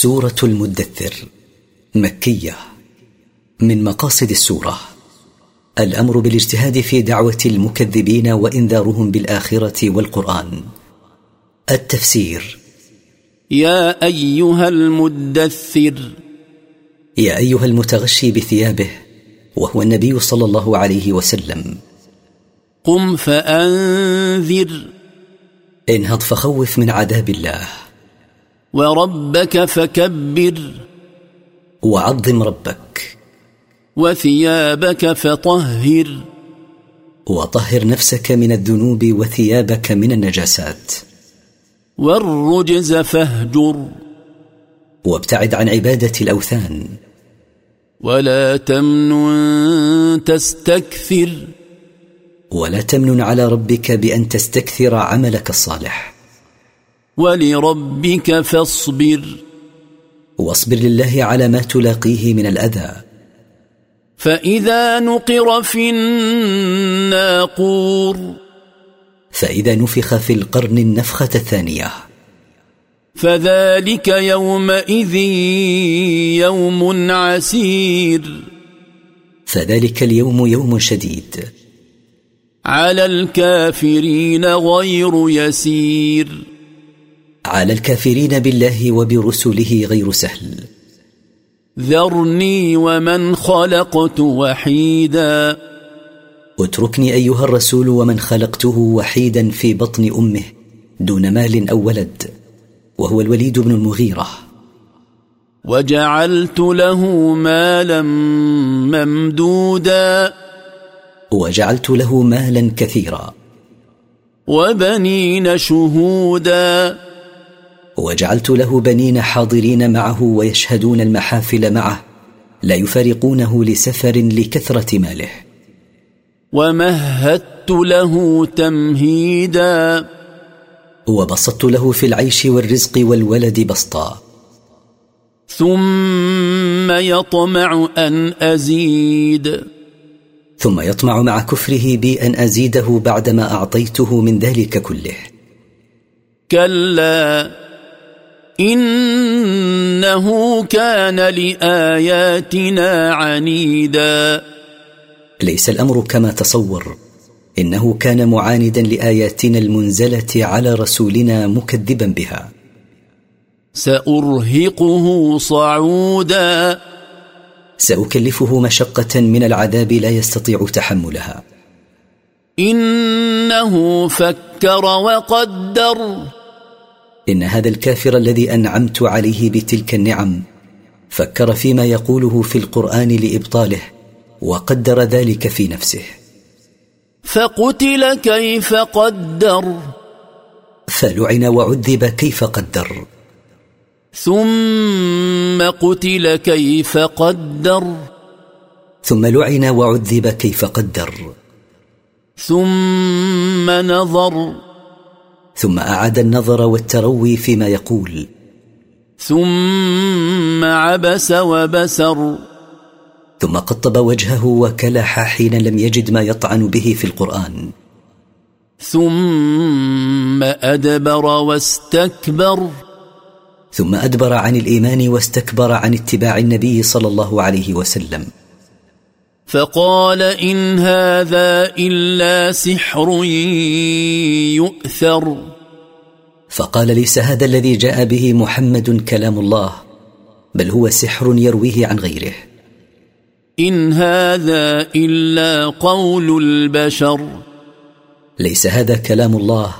سورة المدثر مكية من مقاصد السورة. الأمر بالاجتهاد في دعوة المكذبين وإنذارهم بالآخرة والقرآن. التفسير. يا أيها المدثر. يا أيها المتغشي بثيابه وهو النبي صلى الله عليه وسلم. قم فأنذر. انهض فخوف من عذاب الله. وربك فكبر. وعظم ربك. وثيابك فطهر. وطهر نفسك من الذنوب وثيابك من النجاسات. والرجز فاهجر. وابتعد عن عبادة الأوثان. ولا تمنن تستكثر. ولا تمنن على ربك بأن تستكثر عملك الصالح. ولربك فاصبر. واصبر لله على ما تلاقيه من الأذى. فإذا نقر في الناقور. فإذا نفخ في القرن النفخة الثانية. فذلك يومئذ يوم عسير. فذلك اليوم يوم شديد. على الكافرين غير يسير. على الكافرين بالله وبرسله غير سهل. ذرني ومن خلقت وحيدا. اتركني أيها الرسول ومن خلقته وحيدا في بطن أمه دون مال أو ولد وهو الوليد بن المغيرة. وجعلت له مالا ممدودا. وجعلت له مالا كثيرا. وبنين شهودا. وجعلت له بنين حاضرين معه ويشهدون المحافل معه لا يفارقونه لسفر لكثرة ماله. ومهدت له تمهيدا. وبسطت له في العيش والرزق والولد بسطا. ثم يطمع أن أزيد. ثم يطمع مع كفره بي أن أزيده بعدما أعطيته من ذلك كله. كلا. إنه كان لآياتنا عنيدا. ليس الأمر كما تصور. إنه كان معاندا لآياتنا المنزلة على رسولنا مكذبا بها. سأرهقه صعودا. سأكلفه مشقة من العذاب لا يستطيع تحملها. إنه فكر وقدر. إن هذا الكافر الذي أنعمت عليه بتلك النعم فكر فيما يقوله في القرآن لإبطاله وقدر ذلك في نفسه. فقتل كيف قدر؟ فلعن وعذب كيف قدر. ثم قتل كيف قدر؟ ثم لعن وعذب كيف قدر. ثم نظر ثم أعاد النظر والتروي فيما يقول. ثم عبس وبسر. ثم قطب وجهه وكلح حين لم يجد ما يطعن به في القرآن. ثم أدبر واستكبر. ثم أدبر عن الإيمان واستكبر عن اتباع النبي صلى الله عليه وسلم. فقال إن هذا إلا سحر يؤثر. فقال ليس هذا الذي جاء به محمد كلام الله بل هو سحر يرويه عن غيره. إن هذا إلا قول البشر. ليس هذا كلام الله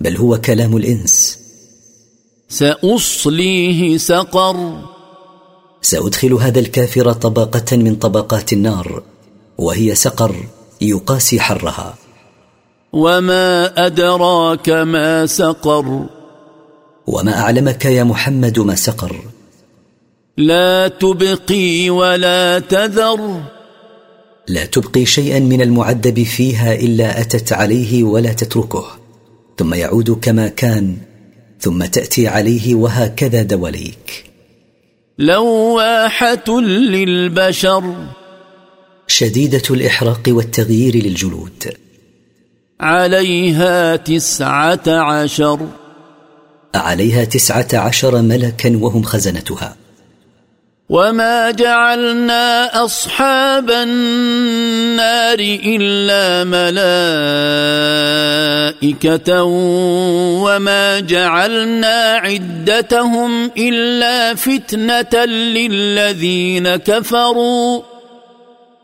بل هو كلام الإنس. سأصليه سقر. سأدخل هذا الكافر طبقة من طبقات النار وهي سقر يقاسي حرها. وما أدراك ما سقر؟ وما أعلمك يا محمد ما سقر؟ لا تبقي ولا تذر. لا تبقي شيئا من المعذب فيها إلا أتت عليه ولا تتركه ثم يعود كما كان ثم تأتي عليه وهكذا دواليك. لواحة للبشر. شديدة الإحراق والتغيير للجلود. عليها تسعة عشر. عليها تسعة عشر ملكا وهم خزنتها. وما جعلنا اصحاب النار الا ملائكه وما جعلنا عدتهم الا فتنه للذين كفروا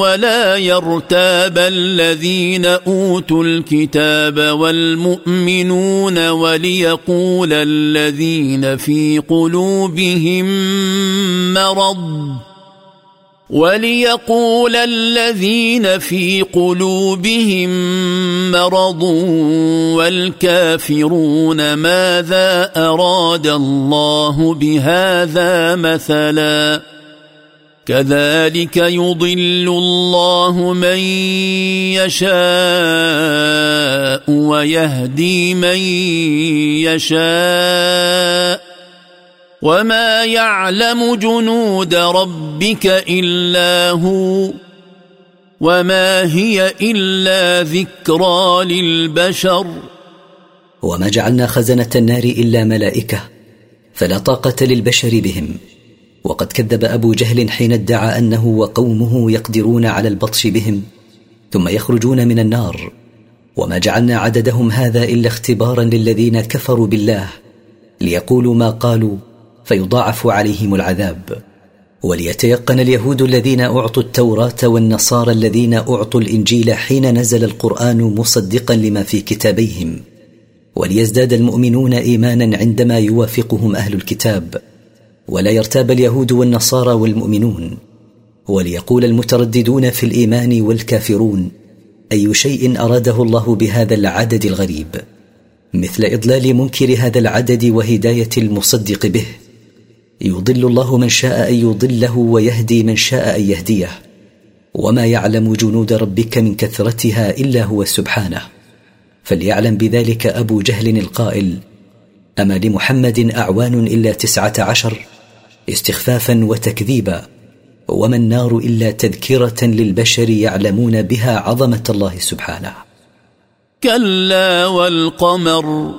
ولا يرتاب الذين أوتوا الكتاب والمؤمنون وليقول الذين في قلوبهم مرض وليقول الذين في قلوبهم مرض والكافرون ماذا أراد الله بهذا مثلا كذلك يضل الله من يشاء ويهدي من يشاء وما يعلم جنود ربك إلا هو وما هي إلا ذكرى للبشر وما جعلنا خزنة النار إلا ملائكة فلا طاقة للبشر بهم وقد كذب أبو جهل حين ادعى أنه وقومه يقدرون على البطش بهم ثم يخرجون من النار. وما جعلنا عددهم هذا إلا اختبارا للذين كفروا بالله ليقولوا ما قالوا فيضاعف عليهم العذاب. وليتيقن اليهود الذين أعطوا التوراة والنصارى الذين أعطوا الإنجيل حين نزل القرآن مصدقا لما في كتابيهم. وليزداد المؤمنون ايمانا عندما يوافقهم أهل الكتاب. ولا يرتاب اليهود والنصارى والمؤمنون وليقول المترددون في الإيمان والكافرون أي شيء أراده الله بهذا العدد الغريب؟ مثل إضلال منكر هذا العدد وهداية المصدق به يضل الله من شاء أن يضله ويهدي من شاء أن يهديه وما يعلم جنود ربك من كثرتها إلا هو سبحانه. فليعلم بذلك أبو جهل القائل أما لمحمد أعوان إلا تسعة عشر؟ استخفافا وتكذيبا. وما النار إلا تذكرة للبشر يعلمون بها عظمة الله سبحانه. كلا والقمر.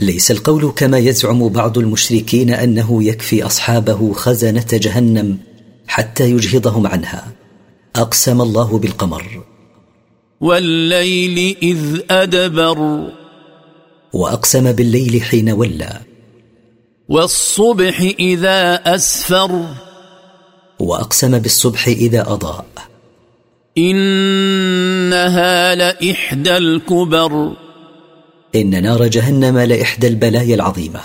ليس القول كما يزعم بعض المشركين أنه يكفي أصحابه خزنة جهنم حتى يجهضهم عنها. أقسم الله بالقمر. والليل إذ أدبر. وأقسم بالليل حين ولى. والصبح إذا أسفر. وأقسم بالصبح إذا أضاء. إنها لإحدى الكبر. إن نار جهنم لإحدى البلايا العظيمة.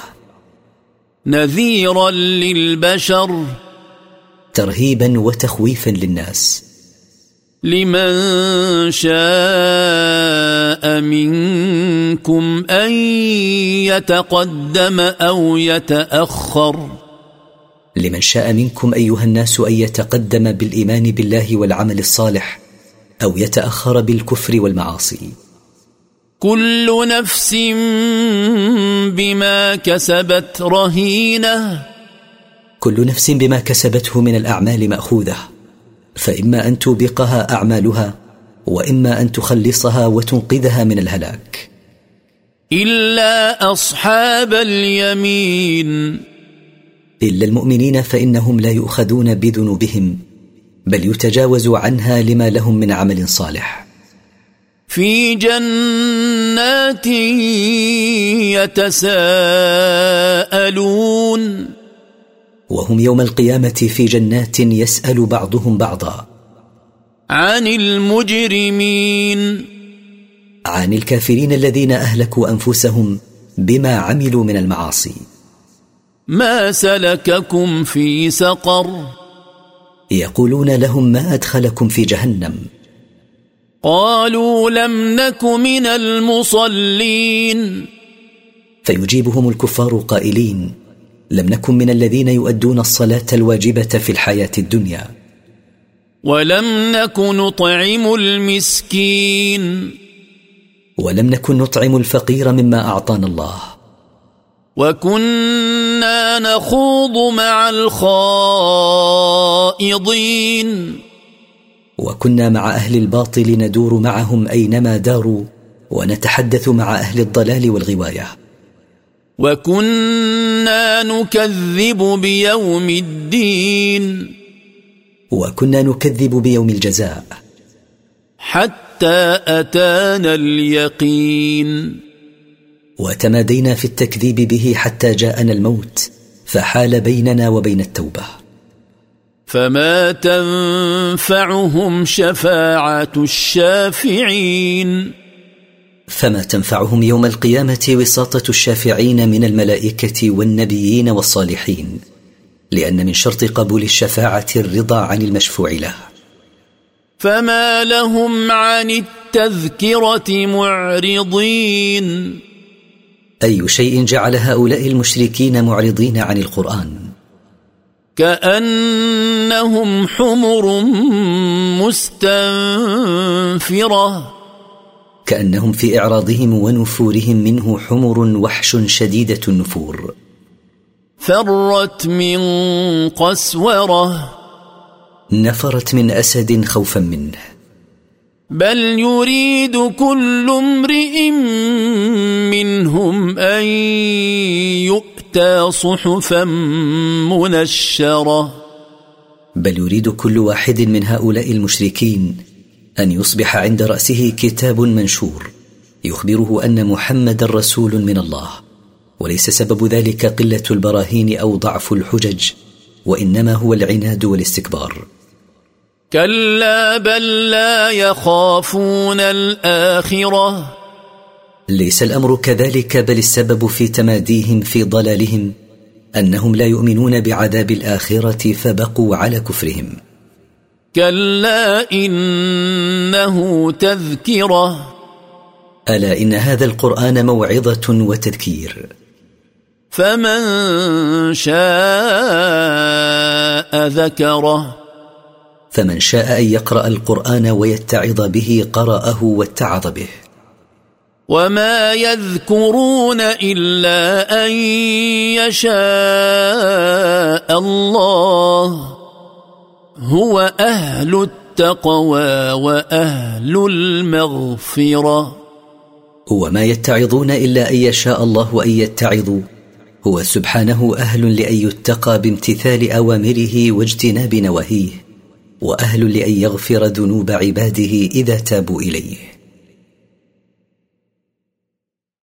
نذيرا للبشر. ترهيبا وتخويفا للناس. لمن شاء منكم أن يتقدم أو يتأخر. لمن شاء منكم أيها الناس أن يتقدم بالإيمان بالله والعمل الصالح أو يتأخر بالكفر والمعاصي. كل نفس بما كسبت رهينة. كل نفس بما كسبته من الأعمال مأخوذة. فإما أن توبقها أعمالها وإما أن تخلصها وتنقذها من الهلاك. إلا أصحاب اليمين. إلا المؤمنين فإنهم لا يؤخذون بذنوبهم بل يتجاوز عنها لما لهم من عمل صالح. في جنات يتساءلون. وهم يوم القيامة في جنات يسأل بعضهم بعضا. عن المجرمين. عن الكافرين الذين أهلكوا أنفسهم بما عملوا من المعاصي. ما سلككم في سقر؟ يقولون لهم ما أدخلكم في جهنم. قالوا لم نك من المصلين. فيجيبهم الكفار قائلين لم نكن من الذين يؤدون الصلاة الواجبة في الحياة الدنيا. ولم نك نطعم المسكين. ولم نكن نطعم الفقير مما أعطانا الله. وكنا نخوض مع الخائضين. وكنا مع أهل الباطل ندور معهم أينما داروا ونتحدث مع أهل الضلال والغواية. وكنا نكذب بيوم الدين وكنا نكذب بيوم الجزاء حتى اتانا اليقين وتمادينا في التكذيب به حتى جاءنا الموت فحال بيننا وبين التوبه. فما تنفعهم شفاعه الشافعين فما تنفعهم يوم القيامة وساطة الشافعين من الملائكة والنبيين والصالحين لأن من شرط قبول الشفاعة الرضا عن المشفوع له. فما لهم عن التذكرة معرضين. أي شيء جعل هؤلاء المشركين معرضين عن القرآن؟ كأنهم حمر مستنفرة. كأنهم في إعراضهم ونفورهم منه حمر وحش شديده النفور. فرت من قسورة. نفرت من أسد خوفا منه. بل يريد كل امرئ منهم أن يؤتى صحفا منشرة. بل يريد كل واحد من هؤلاء المشركين أن يصبح عند رأسه كتاب منشور يخبره أن محمد رسول من الله وليس سبب ذلك قلة البراهين أو ضعف الحجج وإنما هو العناد والاستكبار. كلا بل لا يخافون الآخرة. ليس الأمر كذلك بل السبب في تماديهم في ضلالهم أنهم لا يؤمنون بعذاب الآخرة فبقوا على كفرهم. كلا إنه تذكرة. ألا إن هذا القرآن موعظة وتذكير. فمن شاء ذكره. فمن شاء أن يقرأ القرآن ويتعظ به قرأه واتعظ به. وما يذكرون إلا أن يشاء الله. هو أهل التقوى وأهل المغفرة. وما يتعظون إلا أن يشاء الله ان يتعظوا. هو سبحانه أهل لأن يتقى بامتثال أوامره واجتناب نواهيه وأهل لأن يغفر ذنوب عباده إذا تابوا إليه.